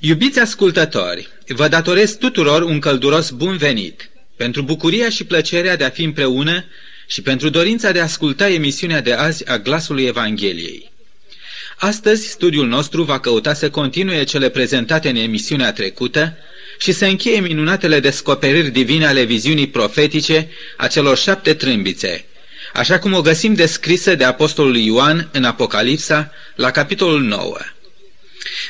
Iubiți ascultători, vă datorez tuturor un călduros bun venit, pentru bucuria și plăcerea de a fi împreună și pentru dorința de a asculta emisiunea de azi a Glasului Evangheliei. Astăzi, studiul nostru va căuta să continue cele prezentate în emisiunea trecută și să încheie minunatele descoperiri divine ale viziunii profetice a celor șapte trâmbițe, așa cum o găsim descrisă de Apostolul Ioan în Apocalipsa, la capitolul 9.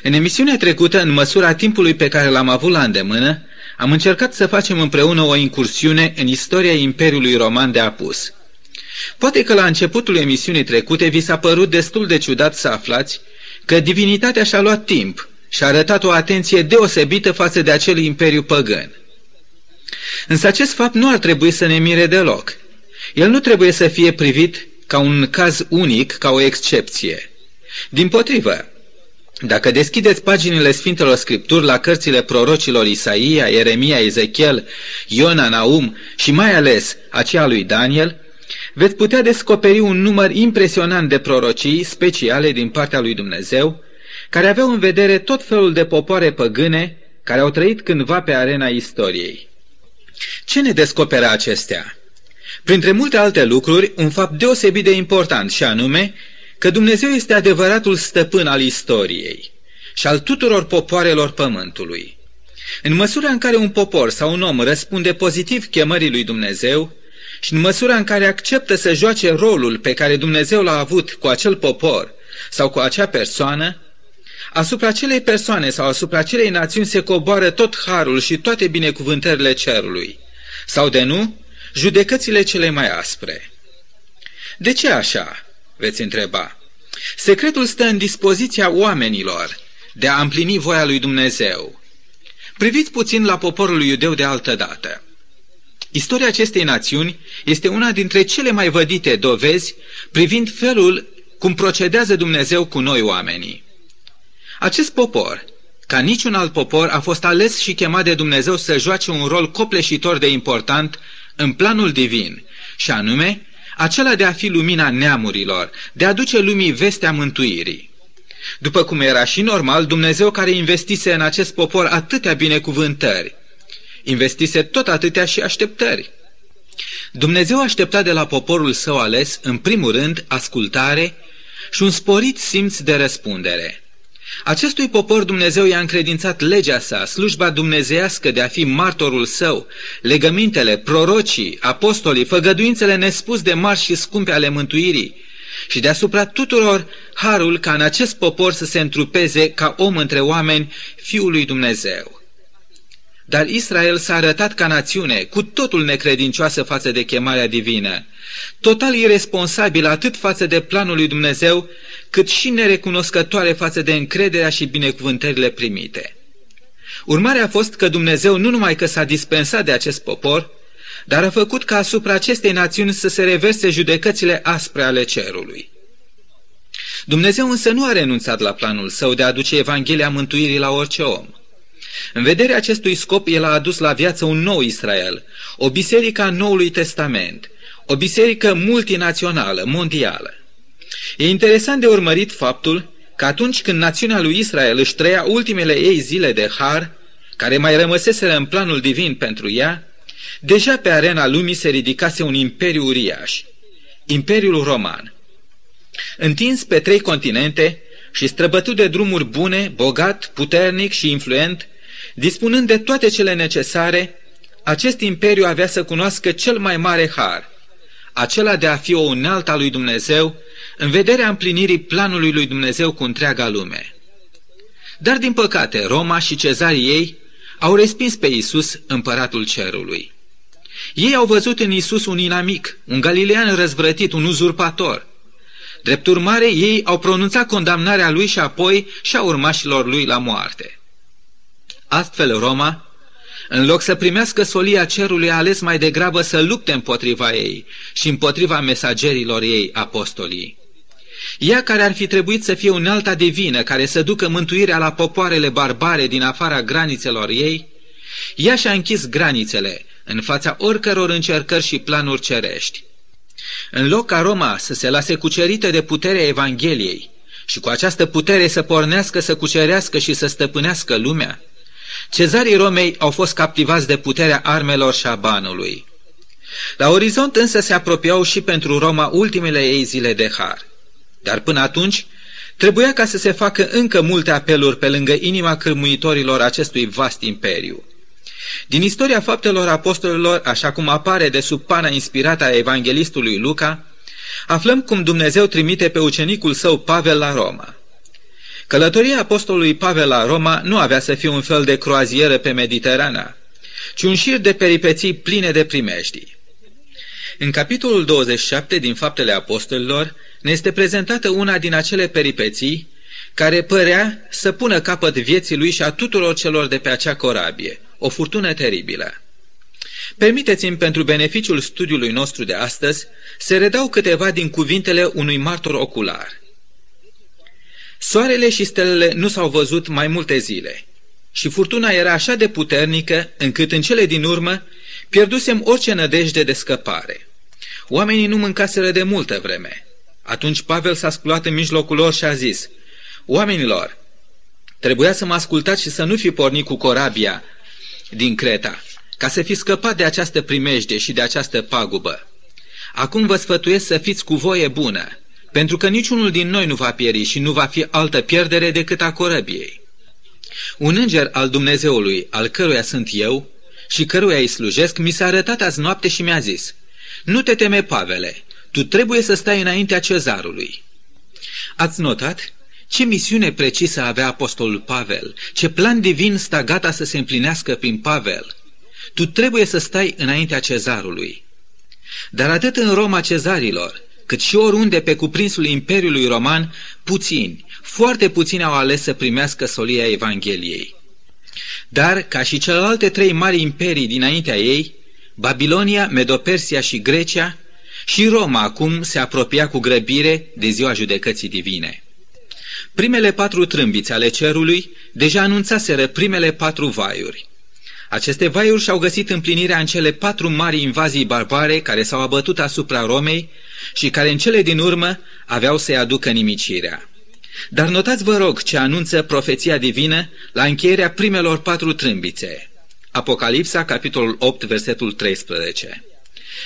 În emisiunea trecută, în măsura timpului pe care l-am avut la îndemână, am încercat să facem împreună o incursiune în istoria Imperiului Roman de apus. Poate că la începutul emisiunii trecute vi s-a părut destul de ciudat să aflați că divinitatea și-a luat timp și a arătat o atenție deosebită față de acel imperiu păgân. Însă acest fapt nu ar trebui să ne mire deloc. El nu trebuie să fie privit ca un caz unic, ca o excepție. Din potrivă, dacă deschideți paginile Sfintelor Scripturi la cărțile prorocilor Isaia, Ieremia, Ezechiel, Iona, Naum și mai ales aceea lui Daniel, veți putea descoperi un număr impresionant de prorocii speciale din partea lui Dumnezeu, care aveau în vedere tot felul de popoare păgâne care au trăit cândva pe arena istoriei. Ce ne descoperă acestea? Printre multe alte lucruri, un fapt deosebit de important și anume că Dumnezeu este adevăratul stăpân al istoriei și al tuturor popoarelor pământului. În măsura în care un popor sau un om răspunde pozitiv chemării lui Dumnezeu și în măsura în care acceptă să joace rolul pe care Dumnezeu l-a avut cu acel popor sau cu acea persoană, asupra acelei persoane sau asupra acelei națiuni se coboară tot harul și toate binecuvântările cerului. Sau de nu, judecățile cele mai aspre. De ce așa? Veți întreba. Secretul stă în dispoziția oamenilor de a împlini voia lui Dumnezeu. Priviți puțin la poporul iudeu de altă dată. Istoria acestei națiuni este una dintre cele mai vădite dovezi privind felul cum procedează Dumnezeu cu noi oamenii. Acest popor, ca niciun alt popor, a fost ales și chemat de Dumnezeu să joace un rol copleșitor de important în planul divin, și anume acela de a fi lumina neamurilor, de a duce lumii vestea mântuirii. După cum era și normal, Dumnezeu care investise în acest popor atâtea binecuvântări, investise tot atâtea și așteptări. Dumnezeu aștepta de la poporul său ales, în primul rând, ascultare și un sporit simț de răspundere. Acestui popor Dumnezeu i-a încredințat legea sa, slujba dumnezeiască de a fi martorul său, legămintele, prorocii, apostolii, făgăduințele nespus de mari și scumpe ale mântuirii și deasupra tuturor harul ca în acest popor să se întrupeze ca om între oameni Fiul lui Dumnezeu. Dar Israel s-a arătat ca națiune, cu totul necredincioasă față de chemarea divină, total irresponsabil atât față de planul lui Dumnezeu, cât și nerecunoscătoare față de încrederea și binecuvântările primite. Urmarea a fost că Dumnezeu nu numai că s-a dispensat de acest popor, dar a făcut ca asupra acestei națiuni să se reverse judecățile aspre ale cerului. Dumnezeu însă nu a renunțat la planul său de a aduce Evanghelia mântuirii la orice om. În vederea acestui scop, el a adus la viață un nou Israel, o biserică a Noului Testament, o biserică multinațională, mondială. E interesant de urmărit faptul că atunci când națiunea lui Israel își trăia ultimele ei zile de har, care mai rămăseseră în planul divin pentru ea, deja pe arena lumii se ridicase un imperiu uriaș, Imperiul Roman. Întins pe trei continente și străbătut de drumuri bune, bogat, puternic și influent, dispunând de toate cele necesare, acest imperiu avea să cunoască cel mai mare har, acela de a fi o unealtă a lui Dumnezeu în vederea împlinirii planului lui Dumnezeu cu întreaga lume. Dar, din păcate, Roma și cezarii ei au respins pe Isus, împăratul cerului. Ei au văzut în Isus un inamic, un galilean răzvrătit, un uzurpator. Drept urmare, ei au pronunțat condamnarea lui și apoi și a urmașilor lui la moarte. Astfel, Roma, în loc să primească solia cerului, a ales mai degrabă să lupte împotriva ei și împotriva mesagerilor ei apostolii. Ea care ar fi trebuit să fie unealta divină, care să ducă mântuirea la popoarele barbare din afara granițelor ei, ea și-a închis granițele în fața oricăror încercări și planuri cerești. În loc ca Roma să se lase cucerită de puterea Evangheliei și cu această putere să pornească, să cucerească și să stăpânească lumea? Cezarii Romei au fost captivați de puterea armelor și a banului. La orizont însă se apropiau și pentru Roma ultimele ei zile de har. Dar până atunci, trebuia ca să se facă încă multe apeluri pe lângă inima cârmuitorilor acestui vast imperiu. Din istoria faptelor apostolilor, așa cum apare de sub pana inspirată a evanghelistului Luca, aflăm cum Dumnezeu trimite pe ucenicul său Pavel la Roma. Călătoria apostolului Pavel la Roma nu avea să fie un fel de croazieră pe Mediterana, ci un șir de peripeții pline de primejdii. În capitolul 27 din Faptele Apostolilor ne este prezentată una din acele peripeții care părea să pună capăt vieții lui și a tuturor celor de pe acea corabie, o furtună teribilă. Permiteți-mi pentru beneficiul studiului nostru de astăzi să redau câteva din cuvintele unui martor ocular. Soarele și stelele nu s-au văzut mai multe zile și furtuna era așa de puternică încât în cele din urmă pierdusem orice nădejde de scăpare. Oamenii nu mâncaseră de multă vreme. Atunci Pavel s-a sculat în mijlocul lor și a zis, Oamenilor, trebuia să mă ascultați și să nu fi pornit cu corabia din Creta, ca să fi scăpat de această primejde și de această pagubă. Acum vă sfătuiesc să fiți cu voie bună, pentru că niciunul din noi nu va pieri și nu va fi altă pierdere decât a corăbiei. Un înger al Dumnezeului, al căruia sunt eu și căruia îi slujesc, mi s-a arătat azi noapte și mi-a zis, Nu te teme, Pavele, tu trebuie să stai înaintea cezarului. Ați notat? Ce misiune precisă avea apostolul Pavel? Ce plan divin sta gata să se împlinească prin Pavel? Tu trebuie să stai înaintea cezarului. Dar atât în Roma cezarilor, cât și oriunde pe cuprinsul Imperiului Roman, puțini, foarte puțini au ales să primească solia Evangheliei. Dar, ca și celelalte trei mari imperii dinaintea ei, Babilonia, Medopersia și Grecia, și Roma acum se apropia cu grăbire de ziua judecății divine. Primele patru trâmbițe ale cerului deja anunțaseră primele patru vaiuri. Aceste vaiuri și-au găsit împlinirea în cele patru mari invazii barbare care s-au abătut asupra Romei și care în cele din urmă aveau să-i aducă nimicirea. Dar notați vă rog ce anunță profeția divină la încheierea primelor patru trâmbițe. Apocalipsa, capitolul 8, versetul 13.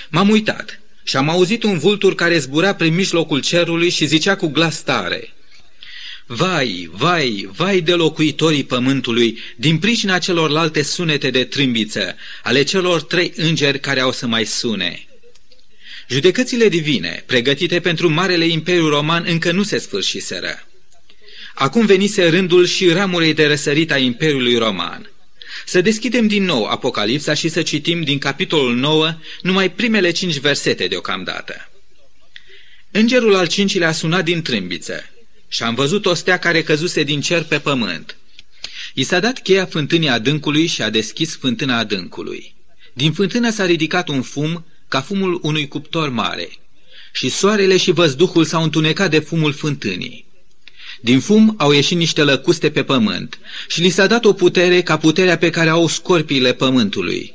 M-am uitat și am auzit un vultur care zbura prin mijlocul cerului și zicea cu glas tare – Vai, vai, vai de locuitorii pământului, din pricina celorlalte sunete de trâmbiță, ale celor trei îngeri care au să mai sune. Judecățile divine, pregătite pentru Marele Imperiu Roman, încă nu se sfârșiseră. Acum venise rândul și ramurii de răsărit a Imperiului Roman. Să deschidem din nou Apocalipsa și să citim din capitolul 9 numai primele cinci versete deocamdată. Îngerul al cincilea a sunat din trâmbiță și am văzut o stea care căzuse din cer pe pământ. I s-a dat cheia fântânii adâncului și a deschis fântâna adâncului. Din fântână s-a ridicat un fum ca fumul unui cuptor mare și soarele și văzduhul s-au întunecat de fumul fântânii. Din fum au ieșit niște lăcuste pe pământ și li s-a dat o putere ca puterea pe care au scorpiile pământului.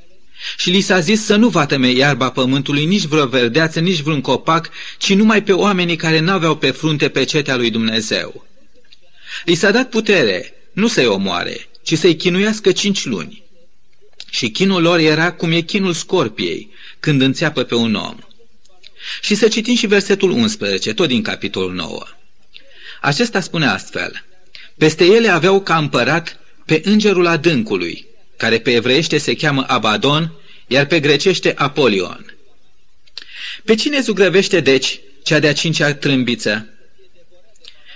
Și li s-a zis să nu vatăme iarba pământului, nici vreo verdeață, nici vreun copac, ci numai pe oamenii care n-aveau pe frunte pe cetea lui Dumnezeu. Li s-a dat putere, nu să-i omoare, ci să-i chinuiască cinci luni. Și chinul lor era cum e chinul scorpiei, când înțeapă pe un om. Și să citim și versetul 11, tot din capitolul 9. Acesta spune astfel, Peste ele aveau ca împărat pe îngerul adâncului, care pe evreiește se cheamă Abadon, iar pe grecește Apolion. Pe cine zugrăvește, deci, cea de-a cincea trâmbiță?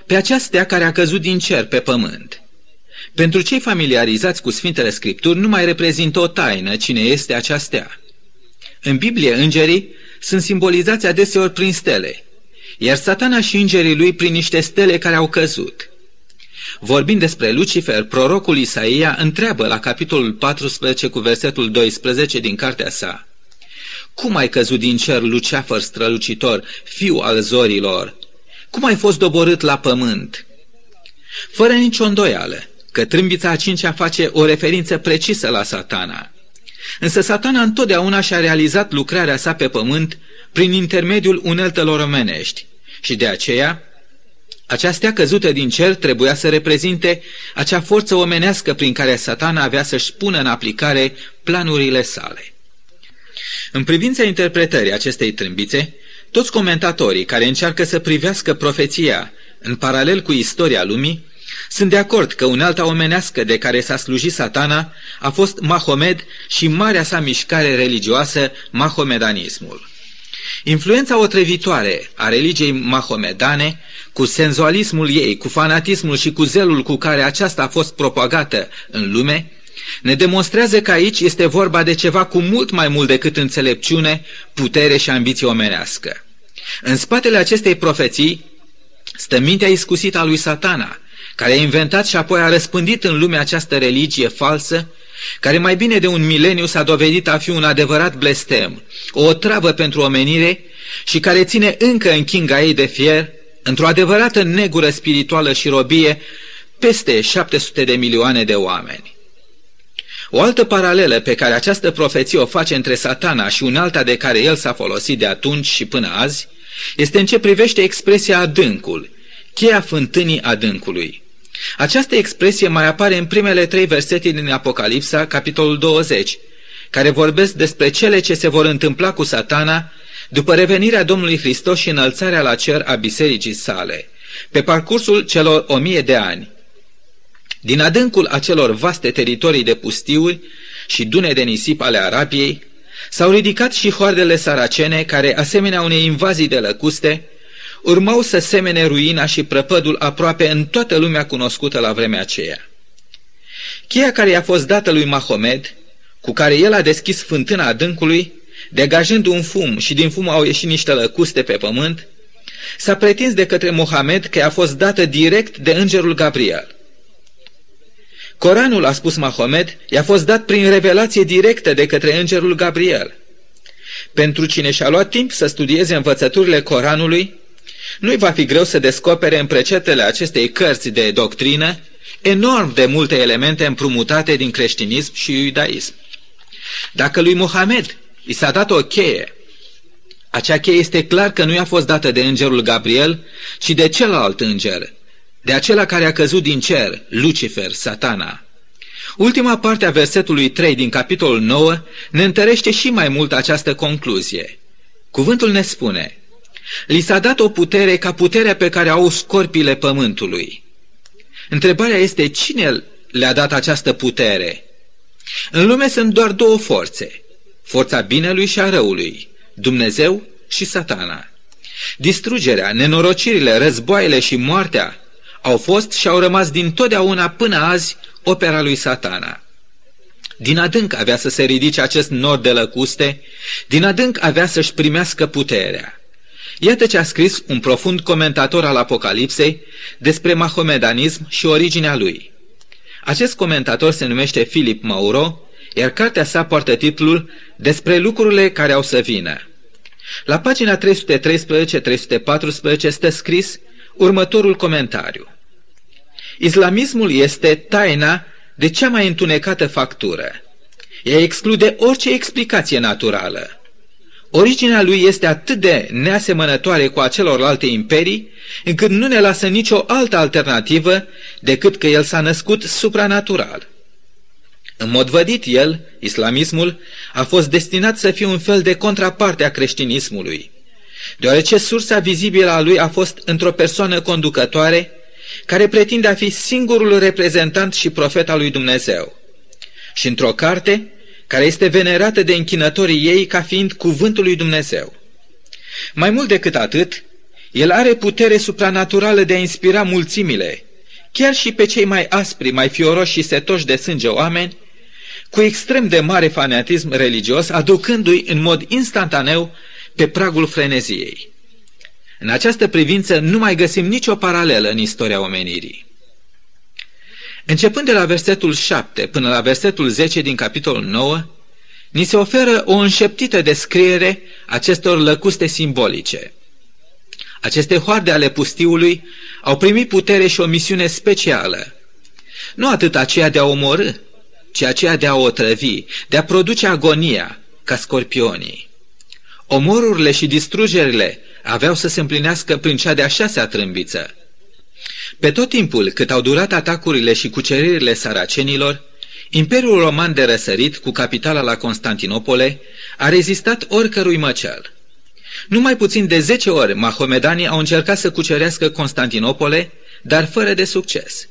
Pe aceastea care a căzut din cer pe pământ. Pentru cei familiarizați cu Sfintele Scripturi nu mai reprezintă o taină cine este aceastea. În Biblie, îngerii sunt simbolizați adeseori prin stele, iar satana și îngerii lui prin niște stele care au căzut. Vorbind despre Lucifer, prorocul Isaia întreabă la capitolul 14 cu versetul 12 din cartea sa. Cum ai căzut din cer, Lucifer strălucitor, fiu al zorilor? Cum ai fost doborât la pământ? Fără nicio îndoială, că trâmbița a cincea face o referință precisă la satana. Însă satana întotdeauna și-a realizat lucrarea sa pe pământ prin intermediul uneltelor omenești și de aceea Această căzută din cer trebuia să reprezinte acea forță omenească prin care satana avea să-și pună în aplicare planurile sale. În privința interpretării acestei trâmbițe, toți comentatorii care încearcă să privească profeția în paralel cu istoria lumii, sunt de acord că unealta omenească de care s-a slujit satana a fost Mahomed și marea sa mișcare religioasă, mahomedanismul. Influența otrăvitoare a religiei mahomedane, cu senzualismul ei, cu fanatismul și cu zelul cu care aceasta a fost propagată în lume, ne demonstrează că aici este vorba de ceva cu mult mai mult decât înțelepciune, putere și ambiție omenească. În spatele acestei profeții stă mintea iscusită a lui satana, care a inventat și apoi a răspândit în lume această religie falsă, care mai bine de un mileniu s-a dovedit a fi un adevărat blestem, o otravă pentru omenire și care ține încă în chinga ei de fier, într-o adevărată negură spirituală și robie, peste 700 de milioane de oameni. O altă paralelă pe care această profeție o face între satana și un alta de care el s-a folosit de atunci și până azi, este în ce privește expresia adâncul, cheia fântânii adâncului. Această expresie mai apare în primele trei versete din Apocalipsa, capitolul 20, care vorbesc despre cele ce se vor întâmpla cu satana după revenirea Domnului Hristos și înălțarea la cer a bisericii sale, pe parcursul celor o mie de ani. Din adâncul acelor vaste teritorii de pustiuri și dune de nisip ale Arabiei, s-au ridicat și hoardele saracene care, asemenea unei invazii de lăcuste, urmau să semene ruina și prăpădul aproape în toată lumea cunoscută la vremea aceea. Cheia care i-a fost dată lui Mahomed, cu care el a deschis fântâna adâncului, degajând un fum și din fum au ieșit niște lăcuste pe pământ, s-a pretins de către Mohamed că a fost dată direct de îngerul Gabriel. Coranul, a spus Mahomed, i-a fost dat prin revelație directă de către îngerul Gabriel. Pentru cine și-a luat timp să studieze învățăturile Coranului, nu-i va fi greu să descopere în precetele acestei cărți de doctrină enorm de multe elemente împrumutate din creștinism și iudaism. Dacă lui Mohamed i s-a dat o cheie, acea cheie este clar că nu i-a fost dată de îngerul Gabriel, ci de celălalt înger, de acela care a căzut din cer, Lucifer, satana. Ultima parte a versetului 3 din capitolul 9 ne întărește și mai mult această concluzie. Cuvântul ne spune, Li s-a dat o putere ca puterea pe care au scorpile pământului. Întrebarea este cine le-a dat această putere? În lume sunt doar două forțe, forța binelui și a răului, Dumnezeu și satana. Distrugerea, nenorocirile, războaiele și moartea au fost și au rămas din totdeauna până azi opera lui satana. Din adânc avea să se ridice acest nord de lăcuste, din adânc avea să-și primească puterea. Iată ce a scris un profund comentator al Apocalipsei despre mahomedanism și originea lui. Acest comentator se numește Philip Mauro, iar cartea sa poartă titlul Despre lucrurile care au să vină. La pagina 313-314 stă scris următorul comentariu. Islamismul este taina de cea mai întunecată factură. Ea exclude orice explicație naturală. Originea lui este atât de neasemănătoare cu acelorlalte imperii, încât nu ne lasă nicio altă alternativă decât că el s-a născut supranatural. În mod vădit, el, islamismul, a fost destinat să fie un fel de contraparte a creștinismului, deoarece sursa vizibilă a lui a fost într-o persoană conducătoare care pretinde a fi singurul reprezentant și profet al lui Dumnezeu. Și într-o carte care este venerată de închinătorii ei ca fiind cuvântul lui Dumnezeu. Mai mult decât atât, el are putere supranaturală de a inspira mulțimile, chiar și pe cei mai aspri, mai fioroși și setoși de sânge oameni, cu extrem de mare fanatism religios, aducându-i în mod instantaneu pe pragul freneziei. În această privință nu mai găsim nicio paralelă în istoria omenirii. Începând de la versetul 7 până la versetul 10 din capitolul 9, ni se oferă o înșeptită descriere acestor lăcuste simbolice. Aceste hoarde ale pustiului au primit putere și o misiune specială. Nu atât aceea de a omorâ, ci aceea de a otrăvi, de a produce agonia, ca scorpionii. Omorurile și distrugerile aveau să se împlinească prin cea de-a șasea trâmbiță. Pe tot timpul cât au durat atacurile și cuceririle saracenilor, Imperiul Roman de răsărit, cu capitala la Constantinopole, a rezistat oricărui măcel. Numai puțin de zece ori mahomedanii au încercat să cucerească Constantinopole, dar fără de succes.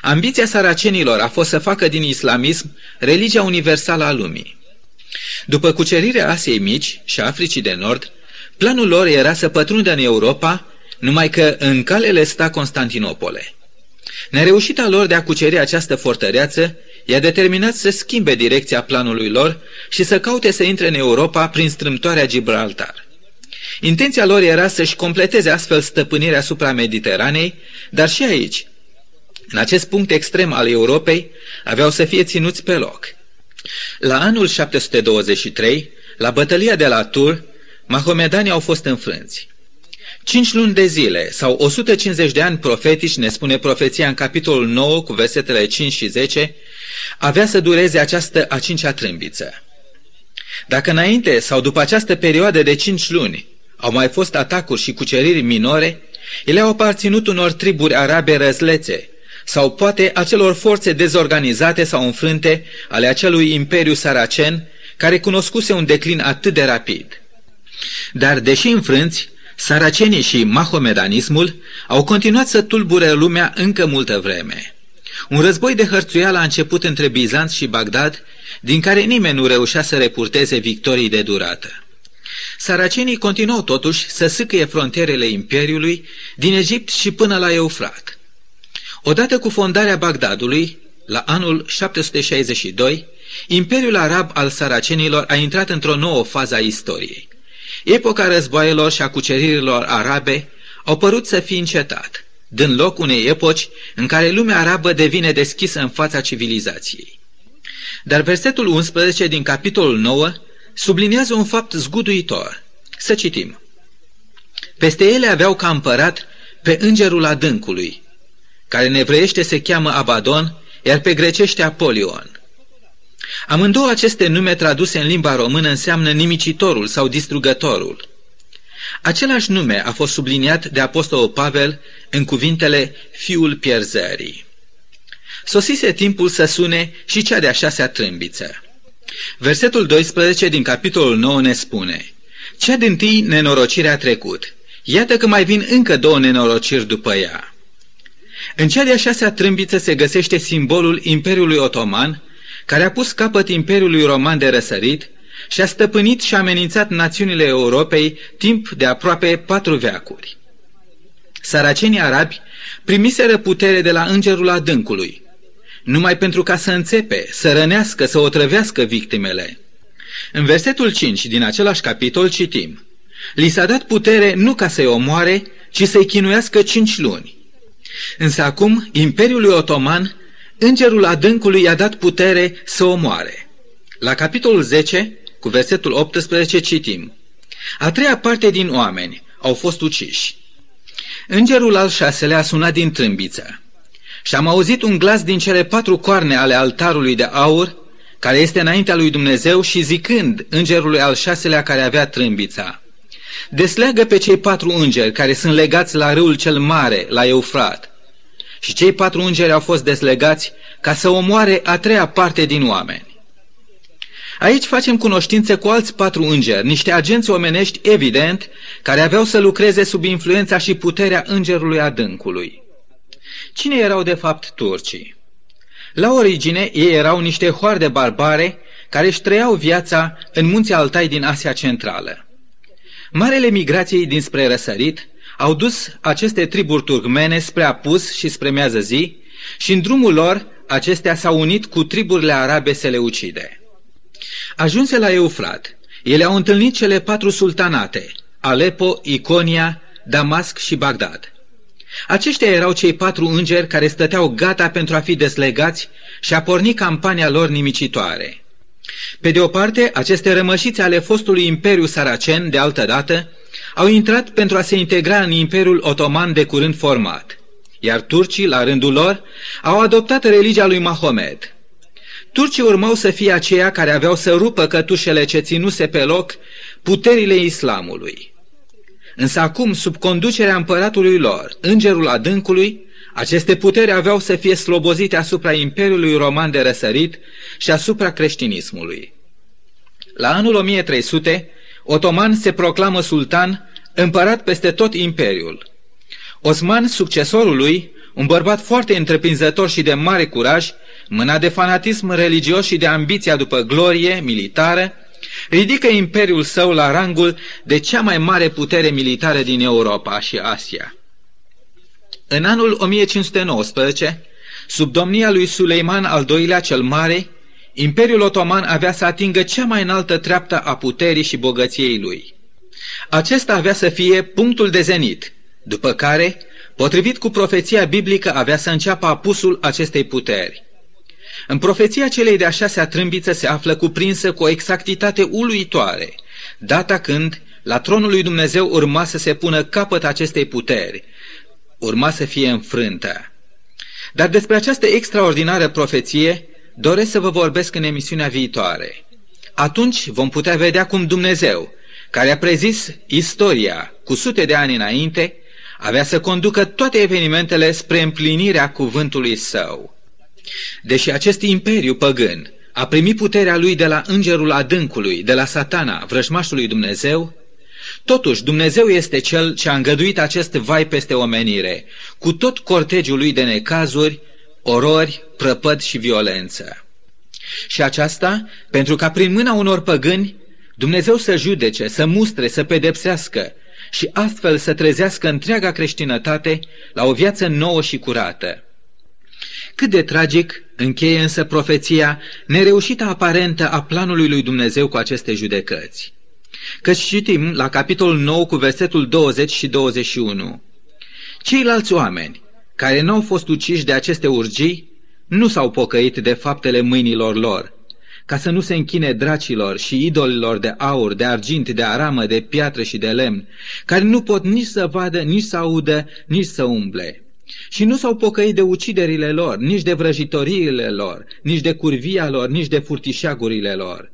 Ambiția saracenilor a fost să facă din islamism religia universală a lumii. După cucerirea Asiei Mici și Africii de Nord, planul lor era să pătrundă în Europa, numai că în cale le sta Constantinopole. Nereușita lor de a cuceri această fortăreață i-a determinat să schimbe direcția planului lor și să caute să intre în Europa prin strâmtoarea Gibraltar. Intenția lor era să-și completeze astfel stăpânirea asupra Mediteranei, dar și aici, în acest punct extrem al Europei, aveau să fie ținuți pe loc. La anul 723, la bătălia de la Tur, mahomedanii au fost înfrânți. Cinci luni de zile sau 150 de ani profetici, ne spune profeția în capitolul 9 cu versetele 5 și 10, avea să dureze această a cincea trâmbiță. Dacă înainte sau după această perioadă de cinci luni au mai fost atacuri și cuceriri minore, ele au aparținut unor triburi arabe răzlețe, sau poate acelor forțe dezorganizate sau înfrânte ale acelui imperiu saracen care cunoscuse un declin atât de rapid. Dar, deși înfrânți, saracenii și mahomedanismul au continuat să tulbure lumea încă multă vreme. Un război de hărțuială a început între Bizanț și Bagdad, din care nimeni nu reușea să repurteze victorii de durată. Saracenii continuau totuși să sâcăie frontierele Imperiului din Egipt și până la Eufrat. Odată cu fondarea Bagdadului, la anul 762, Imperiul Arab al Saracenilor a intrat într-o nouă fază a istoriei. Epoca războaielor și a cuceririlor arabe au părut să fie încetat, dând loc unei epoci în care lumea arabă devine deschisă în fața civilizației. Dar versetul 11 din capitolul 9 subliniază un fapt zguduitor. Să citim. Peste ele aveau ca împărat pe îngerul adâncului, care în evreiește se cheamă Abadon, iar pe grecește Apolion. Amândouă aceste nume traduse în limba română înseamnă nimicitorul sau distrugătorul. Același nume a fost subliniat de Apostolul Pavel în cuvintele Fiul pierzării. Sosise timpul să sune și cea de-a șasea trâmbiță. Versetul 12 din capitolul 9 ne spune Cea din tâi nenorocire a trecut. Iată că mai vin încă două nenorociri după ea. În cea de-a șasea trâmbiță se găsește simbolul Imperiului Otoman, care a pus capăt Imperiului Roman de răsărit și a stăpânit și amenințat națiunile Europei timp de aproape patru veacuri. Saracenii arabi primiseră putere de la îngerul adâncului, numai pentru ca să înțepe, să rănească, să otrăvească victimele. În versetul 5 din același capitol citim, Li s-a dat putere nu ca să-i omoare, ci să-i chinuiască cinci luni. Însă acum, Imperiului Otoman, îngerul adâncului i-a dat putere să omoare. La capitolul 10, cu versetul 18, citim, A treia parte din oameni au fost uciși. Îngerul al șaselea a sunat din trâmbiță. Și am auzit un glas din cele patru coarne ale altarului de aur, care este înaintea lui Dumnezeu și zicând îngerului al șaselea care avea trâmbița, Desleagă pe cei patru îngeri care sunt legați la râul cel mare, la Eufrat. Și cei patru îngeri au fost deslegați ca să omoare a treia parte din oameni. Aici facem cunoștință cu alți patru îngeri, niște agenți omenești evident, care aveau să lucreze sub influența și puterea îngerului adâncului. Cine erau de fapt turcii? La origine, ei erau niște hoarde barbare care își trăiau viața în munții Altai din Asia Centrală. Marele migrației dinspre răsărit au dus aceste triburi turcmene spre Apus și spre Mează zi și în drumul lor acestea s-au unit cu triburile arabe seleucide. Ajunse la Eufrat, ele au întâlnit cele patru sultanate, Alepo, Iconia, Damasc și Bagdad. Aceștia erau cei patru îngeri care stăteau gata pentru a fi deslegați și a porni campania lor nimicitoare. Pe de o parte, aceste rămășițe ale fostului Imperiu Saracen, de altă dată, au intrat pentru a se integra în Imperiul Otoman de curând format, iar turcii, la rândul lor, au adoptat religia lui Mahomed. Turcii urmau să fie aceia care aveau să rupă cătușele ce ținuse pe loc puterile islamului. Însă acum, sub conducerea împăratului lor, îngerul adâncului, Aceste puteri aveau să fie slobozite asupra Imperiului Roman de răsărit și asupra creștinismului. La anul 1300, Otoman se proclamă sultan, împărat peste tot imperiul. Osman, succesorul lui, un bărbat foarte întreprinzător și de mare curaj, mâna de fanatism religios și de ambiția după glorie militară, ridică imperiul său la rangul de cea mai mare putere militară din Europa și Asia. În anul 1519, sub domnia lui Suleiman al II-lea cel Mare, Imperiul Otoman avea să atingă cea mai înaltă treaptă a puterii și bogăției lui. Acesta avea să fie punctul de zenit, după care, potrivit cu profeția biblică, avea să înceapă apusul acestei puteri. În profeția celei de-a șasea trâmbiță se află cuprinsă cu o exactitate uluitoare, data când, la tronul lui Dumnezeu urma să se pună capăt acestei puteri, urma să fie înfrântă. Dar despre această extraordinară profeție doresc să vă vorbesc în emisiunea viitoare. Atunci vom putea vedea cum Dumnezeu, care a prezis istoria cu sute de ani înainte, avea să conducă toate evenimentele spre împlinirea cuvântului său. Deși acest imperiu păgân a primit puterea lui de la îngerul adâncului, de la satana, vrăjmașului Dumnezeu, totuși Dumnezeu este cel ce a îngăduit acest vai peste omenire, cu tot cortegiul lui de necazuri, orori, prăpăd și violență. Și aceasta pentru ca prin mâna unor păgâni Dumnezeu să judece, să mustre, să pedepsească și astfel să trezească întreaga creștinătate la o viață nouă și curată. Cât de tragic încheie însă profeția nereușită aparentă a planului lui Dumnezeu cu aceste judecăți. Căci citim la capitolul 9 cu versetul 20 și 21. Ceilalți oameni care nu au fost uciși de aceste urgii nu s-au pocăit de faptele mâinilor lor, ca să nu se închine dracilor și idolilor de aur, de argint, de aramă, de piatră și de lemn, care nu pot nici să vadă, nici să audă, nici să umble. Și nu s-au pocăit de uciderile lor, nici de vrăjitoriile lor, nici de curvia lor, nici de furtișagurile lor.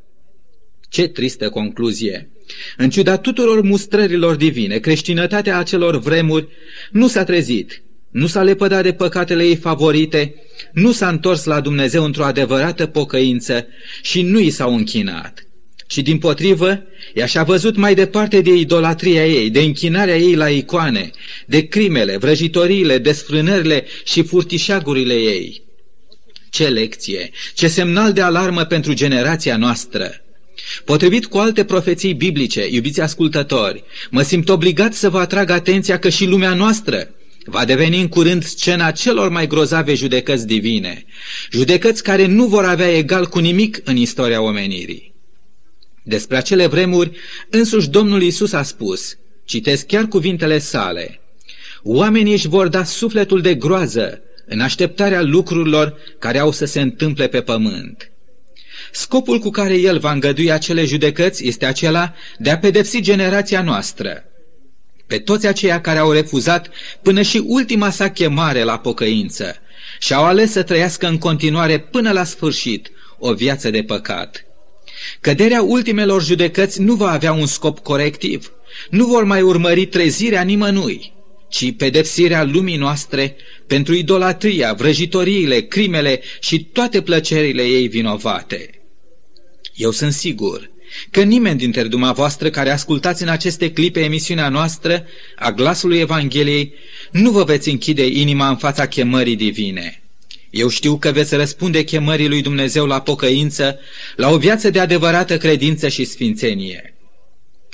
Ce tristă concluzie! În ciuda tuturor mustrărilor divine, creștinătatea acelor vremuri nu s-a trezit, nu s-a lepădat de păcatele ei favorite, nu s-a întors la Dumnezeu într-o adevărată pocăință și nu i s-au închinat. Și din potrivă, ea și-a văzut mai departe de idolatria ei, de închinarea ei la icoane, de crimele, vrăjitoriile, desfrânările și furtișagurile ei. Ce lecție, ce semnal de alarmă pentru generația noastră! Potrivit cu alte profeții biblice, iubiți ascultători, mă simt obligat să vă atrag atenția că și lumea noastră, Va deveni în curând scena celor mai grozave judecăți divine, judecăți care nu vor avea egal cu nimic în istoria omenirii. Despre acele vremuri, însuși Domnul Isus a spus, citesc chiar cuvintele sale, Oamenii își vor da sufletul de groază în așteptarea lucrurilor care au să se întâmple pe pământ. Scopul cu care el va îngădui acele judecăți este acela de a pedepsi generația noastră, pe toți aceia care au refuzat până și ultima sa chemare la pocăință și au ales să trăiască în continuare până la sfârșit o viață de păcat. Căderea ultimelor judecăți nu va avea un scop corectiv, nu vor mai urmări trezirea nimănui, ci pedepsirea lumii noastre pentru idolatria, vrăjitoriile, crimele și toate plăcerile ei vinovate. Eu sunt sigur că nimeni dintre dumneavoastră care ascultați în aceste clipe emisiunea noastră a glasului Evangheliei nu vă veți închide inima în fața chemării divine. Eu știu că veți răspunde chemării lui Dumnezeu la pocăință, la o viață de adevărată credință și sfințenie.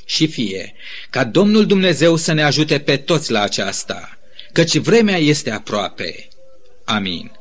Și fie ca Domnul Dumnezeu să ne ajute pe toți la aceasta, căci vremea este aproape. Amin.